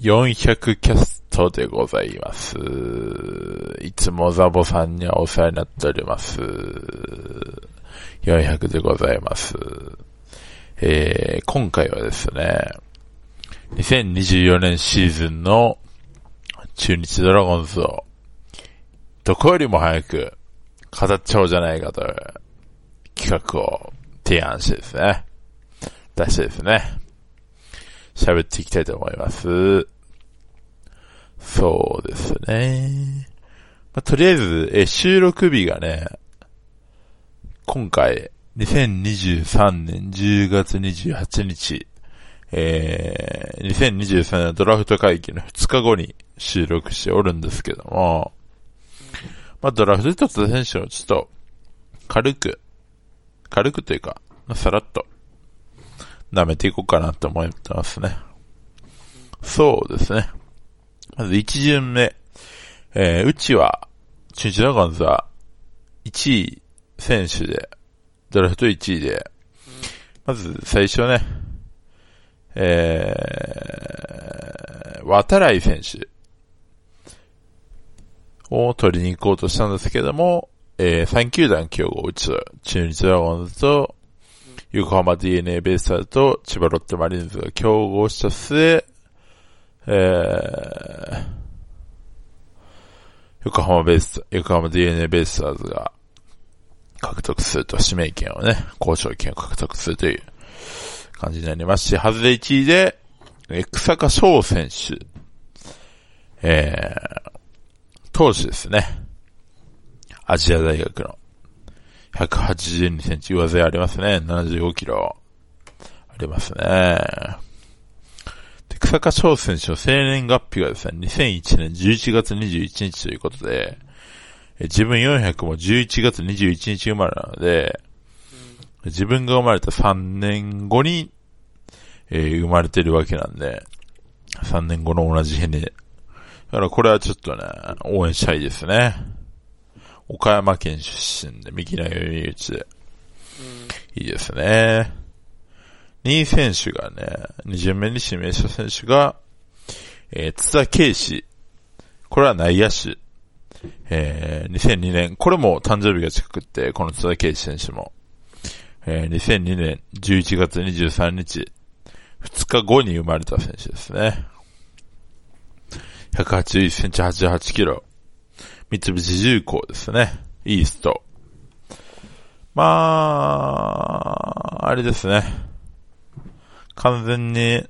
400キャストでございます。いつもザボさんにはお世話になっております。400でございます。えー、今回はですね、2024年シーズンの中日ドラゴンズをどこよりも早く語っちゃおうじゃないかという企画を提案してですね、出してですね、喋っていきたいと思います。そうですね。まあ、とりあえず、え、収録日がね、今回、2023年10月28日、えー、2023年ドラフト会議の2日後に収録しておるんですけども、まあ、ドラフトで取った選手をちょっと、軽く、軽くというか、まあ、さらっと、舐めていこうかなと思ってますね。そうですね。まず1巡目。えー、うちは、中日ドラゴンズは、1位選手で、ドラフト1位で、まず最初ね、えー、渡来選手。を取りに行こうとしたんですけども、えー、3球団競合うちと、中日ドラゴンズと、横浜 DNA ベイスターズと千葉ロッテマリーンズが競合した末、えー、横浜ベイスター、横浜 DNA ベイスターズが獲得すると指名権をね、交渉権を獲得するという感じになりますし、外れ1位で、え草加翔選手、えー、投手ですね。アジア大学の。182センチ上背ありますね。75キロ。ありますね。で、草加翔選手の生年月日がですね、2001年11月21日ということで、え自分400も11月21日生まれなので、自分が生まれた3年後に、えー生まれてるわけなんで、3年後の同じ日に。だからこれはちょっとね、応援したいですね。岡山県出身で、右の読み打ちで。いいですね。2選手がね、2巡目に指名した選手が、えー津田圭司。これは内野手。えー2002年、これも誕生日が近くって、この津田圭司選手も。えー2002年11月23日、2日後に生まれた選手ですね。181センチ88キロ。三菱重工ですね。イースト。まあ、あれですね。完全に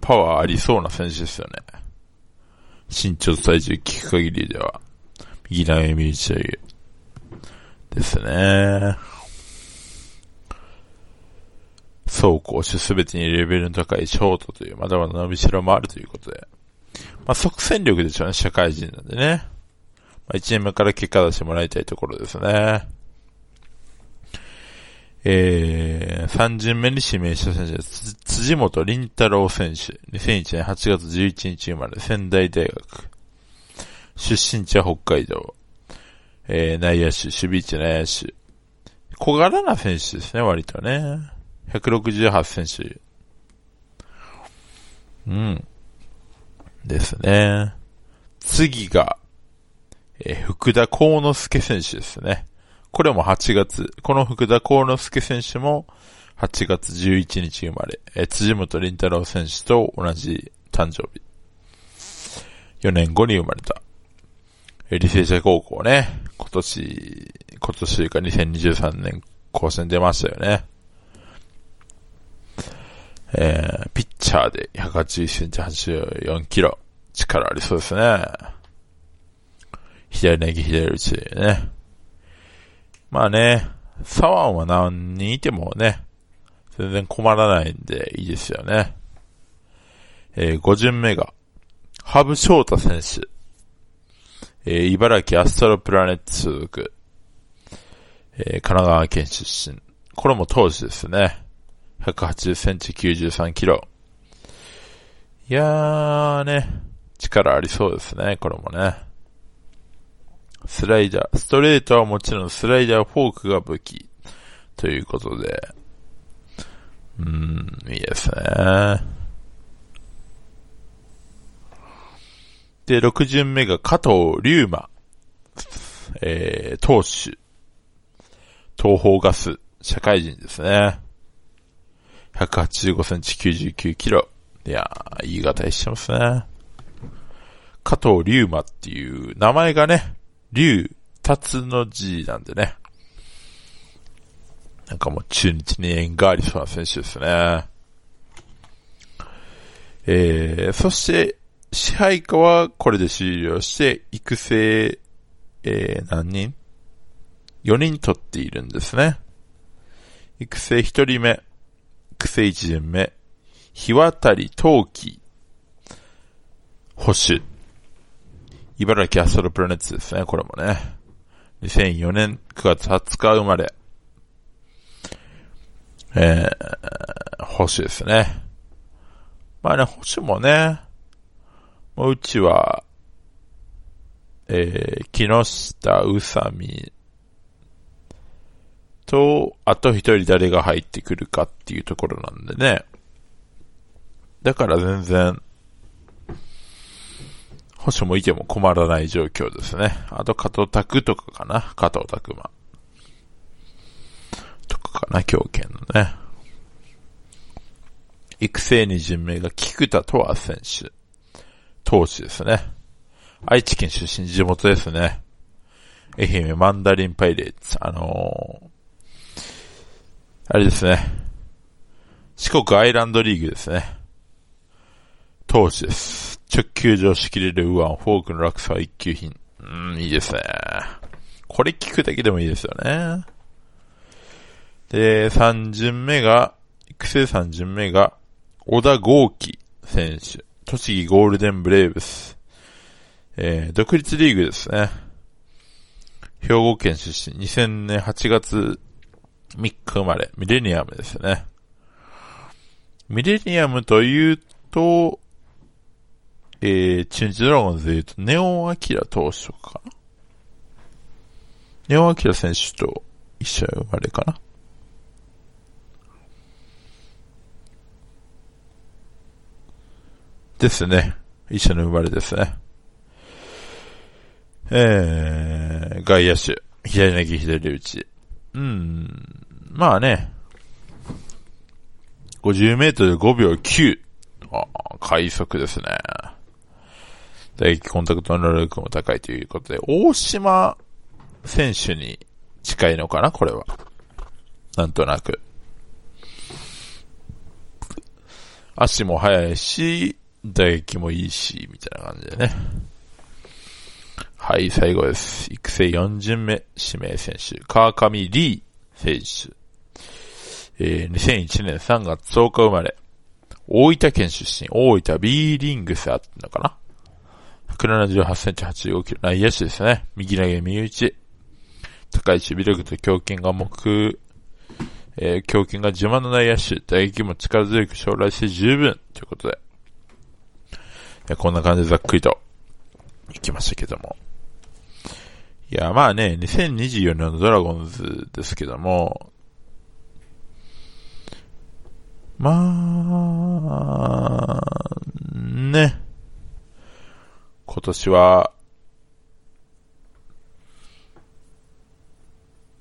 パワーありそうな選手ですよね。身長体重聞く限りでは。右投げ右打ちという。ですね。走攻守すべてにレベルの高いショートという、まだまだ伸びしろもあるということで。まあ、即戦力でしょうね、社会人なんでね。まあ、1年目から結果出してもらいたいところですね。えー、3巡目に指名した選手です。辻本凛太郎選手。2001年8月11日生まれ、仙台大学。出身地は北海道。えー、内野手、守備位置内野手。小柄な選手ですね、割とね。168センチ。うん。ですね。次が、えー福田幸之助選手ですね。これも8月、この福田幸之助選手も8月11日生まれ、えー辻本凛太郎選手と同じ誕生日。4年後に生まれた。えー履正社高校ね、今年、今年というか2023年高専出ましたよね。えー、ピッチャーで181センチ84キロ。力ありそうですね。左投げ左打ちでね。まあね、左腕は何人いてもね、全然困らないんでいいですよね。えー、5巡目が、ハブ翔太選手。えー、茨城アストロプラネット所属。えー、神奈川県出身。これも投手ですね。180センチ93キロ。いやーね、力ありそうですね、これもね。スライダー、ストレートはもちろんスライダー、フォークが武器。ということで。うーん、いいですね。で、6巡目が加藤龍馬。えー、投手。東方ガス。社会人ですね。185センチ99キロ。いやー、いい型してますね。加藤龍馬っていう名前がね、龍、達の字なんでね。なんかもう中日に縁がありそうな選手ですね。えー、そして、支配下はこれで終了して、育成、えー、何人 ?4 人取っているんですね。育成1人目、育成1巡目、日渡り陶器、保守。茨城アストロプラネッツですね、これもね。2004年9月20日生まれ。えー、保守ですね。まあね、保守もね、もううちは、えー、木下宇佐美と、あと一人誰が入ってくるかっていうところなんでね。だから全然、保守もいても困らない状況ですね。あと、加藤拓とかかな。加藤拓馬。かな、強権のね。育成二巡目が菊田とわ選手。投手ですね。愛知県出身地元ですね。愛媛マンダリンパイレーツ。あのー、あれですね。四国アイランドリーグですね。投手です。直球上仕切れる右腕、フォークの落差は一級品。うん、いいですね。これ聞くだけでもいいですよね。で、三巡目が、育成三巡目が、小田豪輝選手。栃木ゴールデンブレイブス。えー、独立リーグですね。兵庫県出身。2000年8月3日生まれ。ミレニアムですね。ミレニアムというと、えー、チュンジドラゴンズで言うと、ネオンアキラ投手かな。ネオンアキラ選手と一緒生まれかな。ですね。一緒の生まれですね。えー、外野手。左投げ左打ち。うん。まあね。50メートル5秒9。あ快速ですね。打撃コンタクトの能力も高いということで、大島選手に近いのかなこれは。なんとなく。足も速いし、打撃もいいし、みたいな感じでね。はい、最後です。育成4巡目指名選手、川上リー選手。えー、2001年3月10日生まれ。大分県出身、大分 B リングスあったのかな ?178 センチ85キロ。内野手ですね。右投げ右打ち。高い守備力と強肩が目、えー、強肩が自慢の内野手。打撃も力強く将来性十分。ということで。こんな感じでざっくりと行きましたけども。いや、まあね、2024年のドラゴンズですけども、まあ、ね。今年は、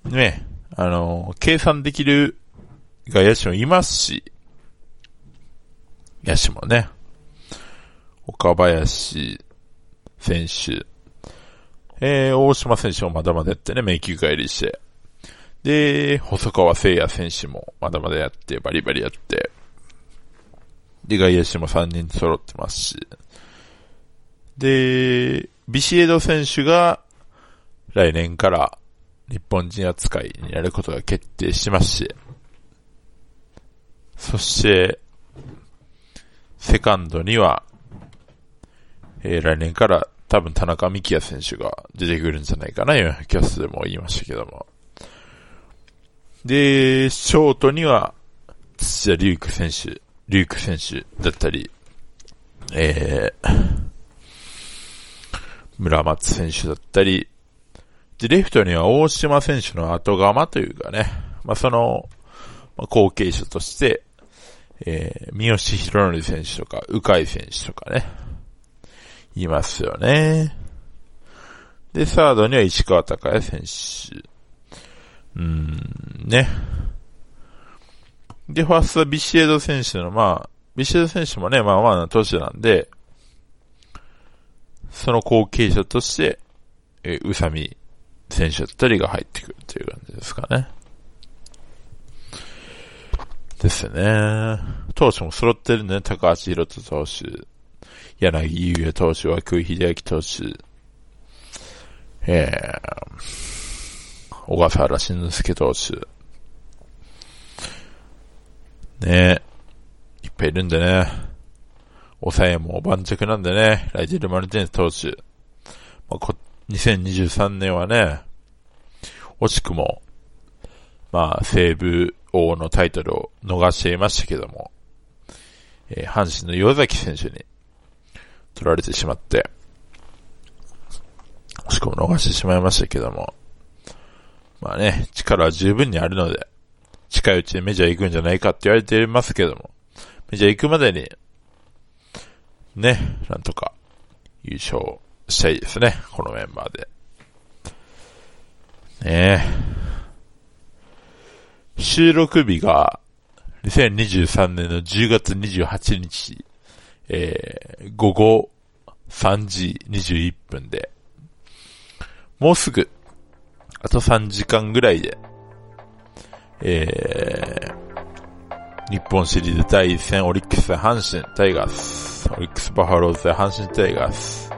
ね、あの、計算できる外野手もいますし、野手もね、岡林選手、えー、大島選手もまだまだやってね、迷宮帰りして、で、細川聖也選手もまだまだやって、バリバリやって、で、外野手も3人揃ってますし、で、ビシエド選手が来年から日本人扱いになることが決定しますし、そして、セカンドには、えー、来年から多分田中幹也選手が出てくるんじゃないかな、今キャストでも言いましたけども。で、ショートには、土屋龍空選手、龍空選手だったり、えー、村松選手だったり、で、レフトには大島選手の後釜というかね、まあ、その、まあ、後継者として、えー、三好博則選手とか、鵜飼選手とかね、いますよね。で、サードには石川隆也選手。うーん、ね。で、ファーストはビシエド選手の、まあ、ビシエド選手もね、まあまあな年なんで、その後継者として、え、宇佐美選手だったりが入ってくるという感じですかね。ですね。投手も揃ってるね。高橋宏斗投手、柳優也投手、涌井秀明投手、えー、小笠原慎之介投手。ねえいっぱいいるんでね。抑えも盤石なんでね。ライジェル・マルティネス投手。まあ、こ2023年はね、惜しくも、まあ、西武王のタイトルを逃していましたけども、えー、阪神の岩崎選手に取られてしまって、しくも逃してしまいましたけども、まあね、力は十分にあるので、近いうちにメジャー行くんじゃないかって言われていますけども、メジャー行くまでに、ね、なんとか優勝したいですね、このメンバーで。ね。え収録日が2023年の10月28日、えー、午後3時21分で、もうすぐ、あと3時間ぐらいで、えー、日本シリーズ第1戦オリックス阪神タイガース、オリックスバファローズ阪神タイガース、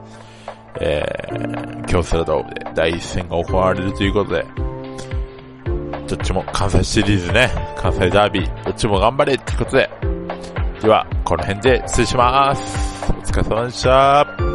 えー、京セラドームで第1戦が行われるということで、どっちも関西シリーズね、関西ダービー、どっちも頑張れってことで、では、この辺で失礼します。お疲れ様でした。